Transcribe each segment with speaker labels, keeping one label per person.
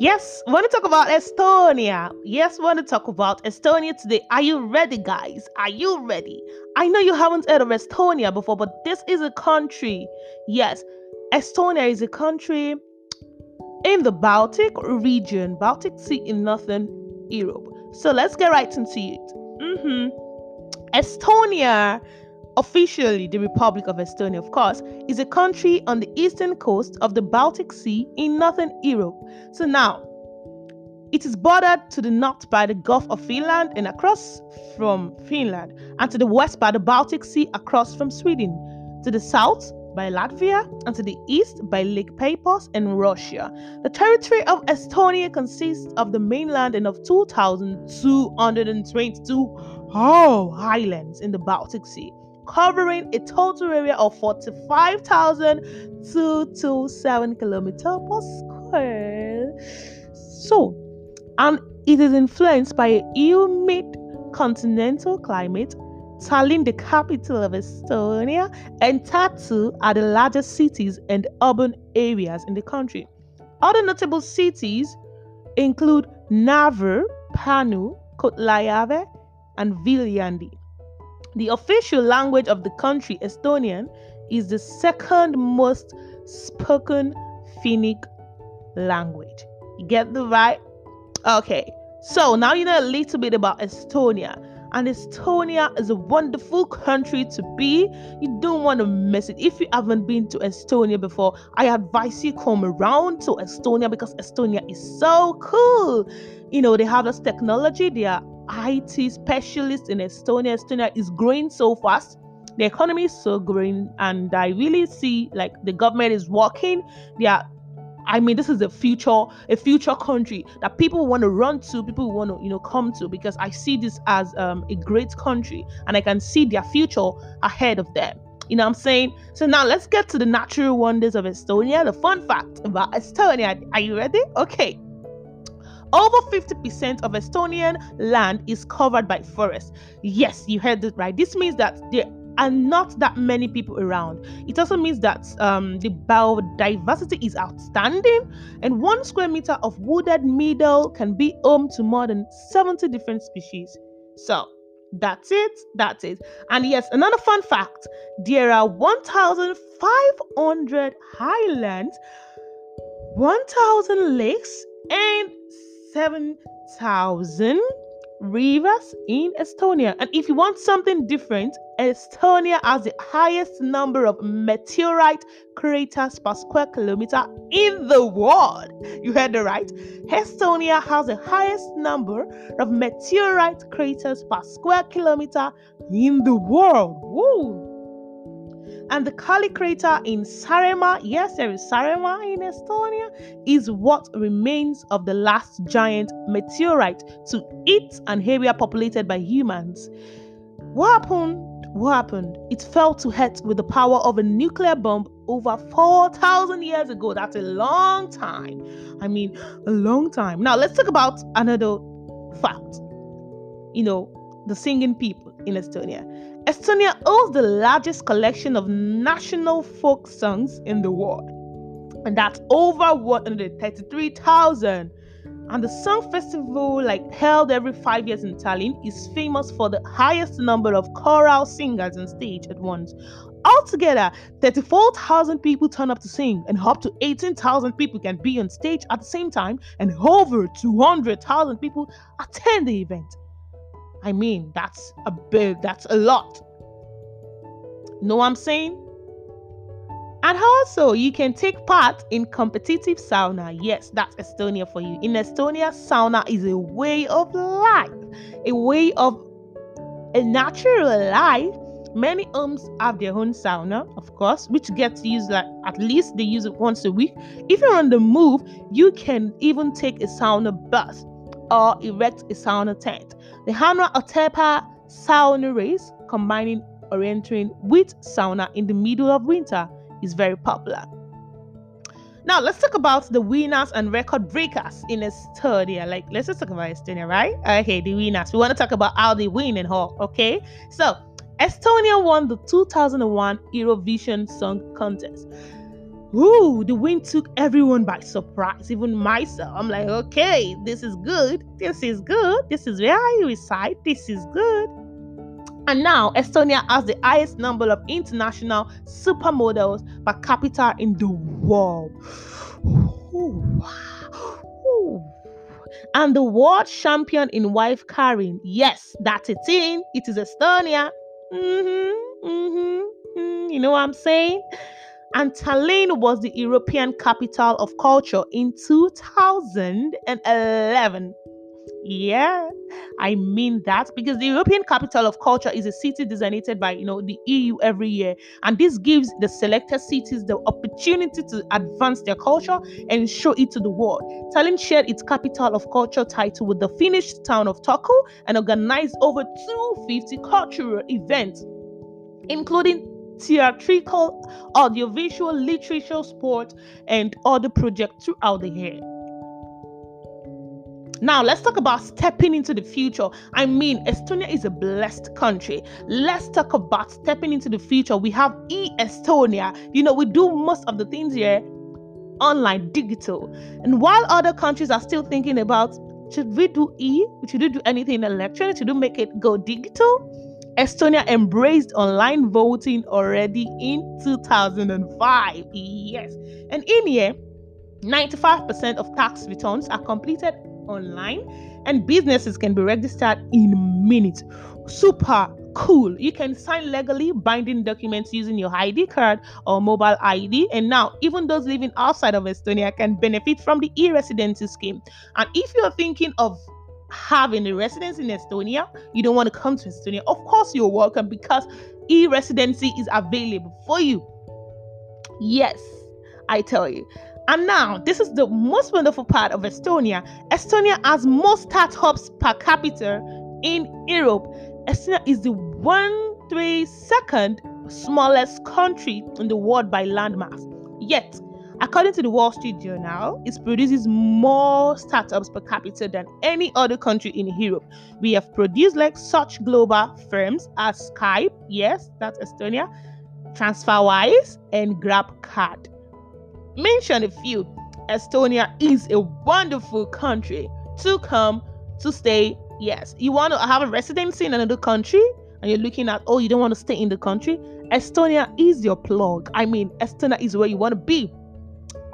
Speaker 1: Yes, want to talk about Estonia. Yes, want to talk about Estonia today. Are you ready, guys? Are you ready? I know you haven't heard of Estonia before, but this is a country. Yes, Estonia is a country in the Baltic region, Baltic Sea in northern Europe. So let's get right into it. Mm-hmm. Estonia Officially, the Republic of Estonia, of course, is a country on the eastern coast of the Baltic Sea in northern Europe. So now, it is bordered to the north by the Gulf of Finland and across from Finland, and to the west by the Baltic Sea across from Sweden, to the south by Latvia, and to the east by Lake Peipus and Russia. The territory of Estonia consists of the mainland and of 2,222 oh, islands in the Baltic Sea covering a total area of 45,227 kilometers per square. So, and it is influenced by a humid continental climate. Tallinn, the capital of Estonia, and Tartu are the largest cities and urban areas in the country. Other notable cities include Narva, Pärnu, Kohtla-Järve, and Viljandi. The official language of the country, Estonian, is the second most spoken Finnic language. You get the right? Okay, so now you know a little bit about Estonia. And Estonia is a wonderful country to be. You don't want to miss it. If you haven't been to Estonia before, I advise you come around to Estonia because Estonia is so cool. You know, they have this technology, they are IT specialist in Estonia. Estonia is growing so fast. The economy is so growing, and I really see like the government is working. Are I mean, this is a future, a future country that people want to run to, people want to, you know, come to because I see this as um, a great country and I can see their future ahead of them. You know what I'm saying? So now let's get to the natural wonders of Estonia. The fun fact about Estonia. Are you ready? Okay. Over 50% of Estonian land is covered by forest. Yes, you heard it right. This means that there are not that many people around. It also means that um, the biodiversity is outstanding, and one square meter of wooded meadow can be home to more than 70 different species. So, that's it. That's it. And yes, another fun fact there are 1,500 highlands, 1,000 lakes, and 7,000 rivers in Estonia. And if you want something different, Estonia has the highest number of meteorite craters per square kilometer in the world. You heard the right. Estonia has the highest number of meteorite craters per square kilometer in the world. Woo! And the Kaali crater in Saaremaa, yes, there is Saaremaa in Estonia, is what remains of the last giant meteorite to hit an area populated by humans. What happened? What happened? It fell to earth with the power of a nuclear bomb over 4,000 years ago. That's a long time. I mean, a long time. Now, let's talk about another fact. You know, the singing people in Estonia. Estonia owns the largest collection of national folk songs in the world, and that's over 133,000. And the song festival, like held every five years in Tallinn, is famous for the highest number of choral singers on stage at once. Altogether, 34,000 people turn up to sing, and up to 18,000 people can be on stage at the same time, and over 200,000 people attend the event. I mean, that's a big, that's a lot. Know what I'm saying? And also, you can take part in competitive sauna. Yes, that's Estonia for you. In Estonia, sauna is a way of life, a way of a natural life. Many homes have their own sauna, of course, which gets used like at least they use it once a week. If you're on the move, you can even take a sauna bus or erect a sauna tent. The Hanra Otepää sauna race, combining orienteering with sauna in the middle of winter, is very popular. Now let's talk about the winners and record breakers in Estonia. Like let's just talk about Estonia, right? Okay, the winners. We want to talk about how they win and all. Okay, so Estonia won the 2001 Eurovision Song Contest. Ooh, the wind took everyone by surprise, even myself. I'm like, okay, this is good. This is good. This is where I reside. This is good. And now Estonia has the highest number of international supermodels per capita in the world. Ooh, Ooh. And the world champion in wife carrying. Yes, that's it in. It is Estonia. Mm-hmm, mm-hmm, mm, you know what I'm saying? And Tallinn was the European capital of culture in 2011. Yeah, I mean that because the European capital of culture is a city designated by you know the EU every year, and this gives the selected cities the opportunity to advance their culture and show it to the world. Tallinn shared its capital of culture title with the Finnish town of Turku and organized over 250 cultural events, including theatrical, audiovisual, literature, sport, and other projects throughout the year. Now, let's talk about stepping into the future. I mean, Estonia is a blessed country. Let's talk about stepping into the future. We have e Estonia. You know, we do most of the things here online, digital. And while other countries are still thinking about should we do e, should we do anything electronic, should we make it go digital? Estonia embraced online voting already in 2005. Yes. And in here, 95% of tax returns are completed online and businesses can be registered in minutes. Super cool. You can sign legally binding documents using your ID card or mobile ID. And now, even those living outside of Estonia can benefit from the e residency scheme. And if you're thinking of having a residence in Estonia, you don't want to come to Estonia, of course you're welcome because e residency is available for you. Yes, I tell you. And now, this is the most wonderful part of Estonia. Estonia has more startups per capita in Europe. Estonia is the one three second smallest country in the world by landmass. Yet, according to the Wall Street Journal, it produces more startups per capita than any other country in Europe. We have produced like such global firms as Skype, yes, that's Estonia, TransferWise, and GrabCAD mention a few. Estonia is a wonderful country to come to stay. Yes, you want to have a residency in another country and you're looking at, oh, you don't want to stay in the country. Estonia is your plug. I mean, Estonia is where you want to be.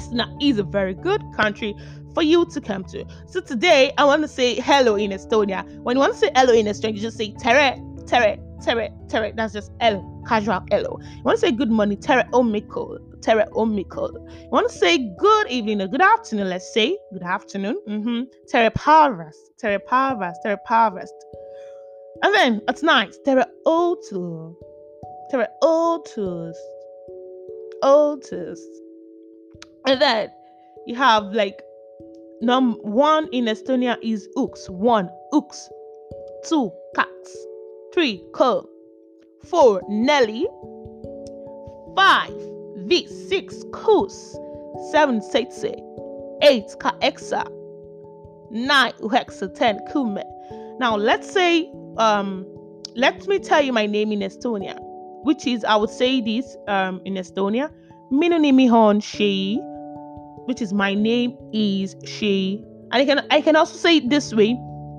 Speaker 1: Estonia is a very good country for you to come to. So today, I want to say hello in Estonia. When you want to say hello in Estonia, you just say tere, tere, tere, tere. That's just hello, casual hello. You want to say good morning, tere omiko, tere omiko. You want to say good evening or good afternoon, let's say good afternoon. Mm-hmm. Tere parvas, tere parvas, tere parvas. And then at night, tere otu, tere otus, otus. And then you have like number one in Estonia is Ux. One, Ux. Two, Cats. Three, Ko. Four, Nelly. Five, V. Six, Kus. Seven, Setse. Eight, Kaexa. Nine, Uhexa. Ten, Kume. Now let's say, um, let me tell you my name in Estonia, which is I would say this um in Estonia. Minunimihon Shei which is my name is she. And I can I can also say it this way.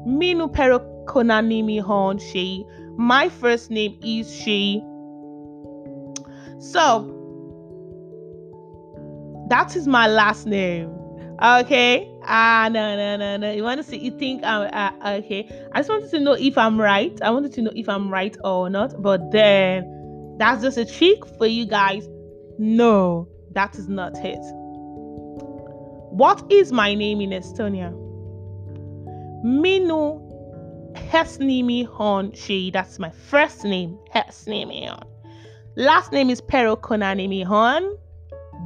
Speaker 1: Minu pero konanimi hon she. My first name is she. So that is my last name. Okay. Ah, no, no, no, no. You want to see? You think I'm uh, okay? I just wanted to know if I'm right. I wanted to know if I'm right or not. But then, that's just a trick for you guys. No, that is not it. What is my name in Estonia? Minu Hesnimi Hon Shi. That's my first name, Hesnimi Hon. Last name is Pero Konanimi Hon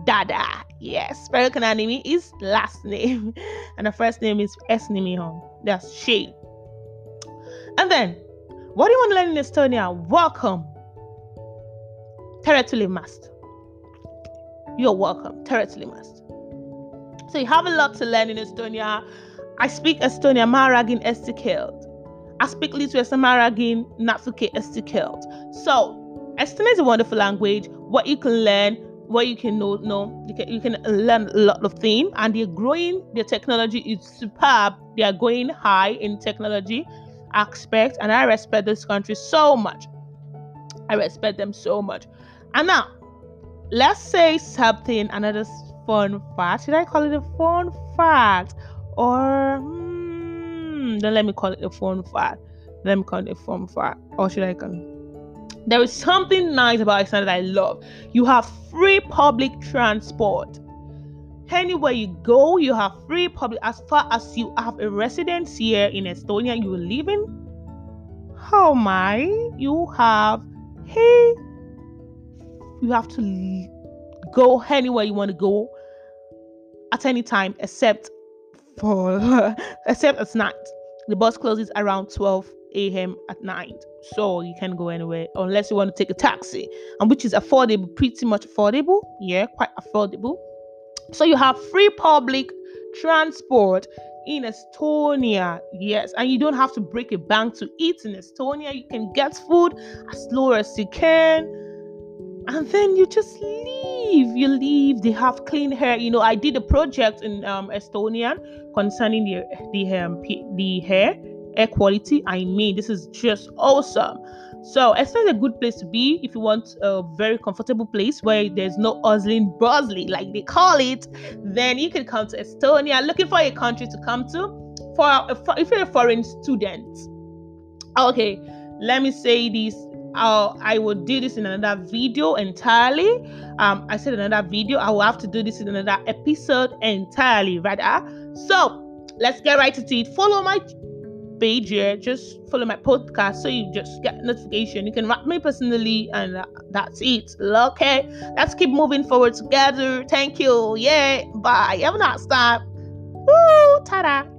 Speaker 1: Dada. Yes, Pero Konanimi is last name. And the first name is Esnimi Hon. That's She. And then, what do you want to learn in Estonia? Welcome. Teretuli must. You're welcome. Teretuli must. So you have a lot to learn in Estonia. I speak Estonia Maragin Estikeld. I speak Lithuanian Maragin Natsuke Estikeld. So Estonia is a wonderful language. What you can learn what you can know, know you can, you can learn a lot of things and they're growing their technology is superb they are going high in technology aspect and i respect this country so much i respect them so much and now let's say something another fun fact should i call it a fun fact or hmm, then let me call it a fun fact let me call it a fun fact or should i call it there is something nice about Iceland that I love. You have free public transport. Anywhere you go, you have free public. As far as you have a residence here in Estonia, you live in. Oh my! You have hey, you have to go anywhere you want to go at any time except for except at night. The bus closes around 12 a.m. at night. So you can go anywhere unless you want to take a taxi, and which is affordable, pretty much affordable. Yeah, quite affordable. So you have free public transport in Estonia. Yes, and you don't have to break a bank to eat in Estonia. You can get food as low as you can. And then you just leave. You leave. They have clean hair. You know, I did a project in um, Estonia concerning the the um, the hair air quality. I mean, this is just awesome. So, Estonia is a good place to be if you want a very comfortable place where there's no hustling, bustling, like they call it. Then you can come to Estonia, looking for a country to come to. For if you're a foreign student, okay, let me say this. I'll, I will do this in another video entirely. Um, I said another video. I will have to do this in another episode entirely, rather. So let's get right into it. Follow my page here. Just follow my podcast so you just get notification. You can write me personally, and uh, that's it. Okay, let's keep moving forward together. Thank you. Yeah, bye. Have a nice time. Woo, ta-da.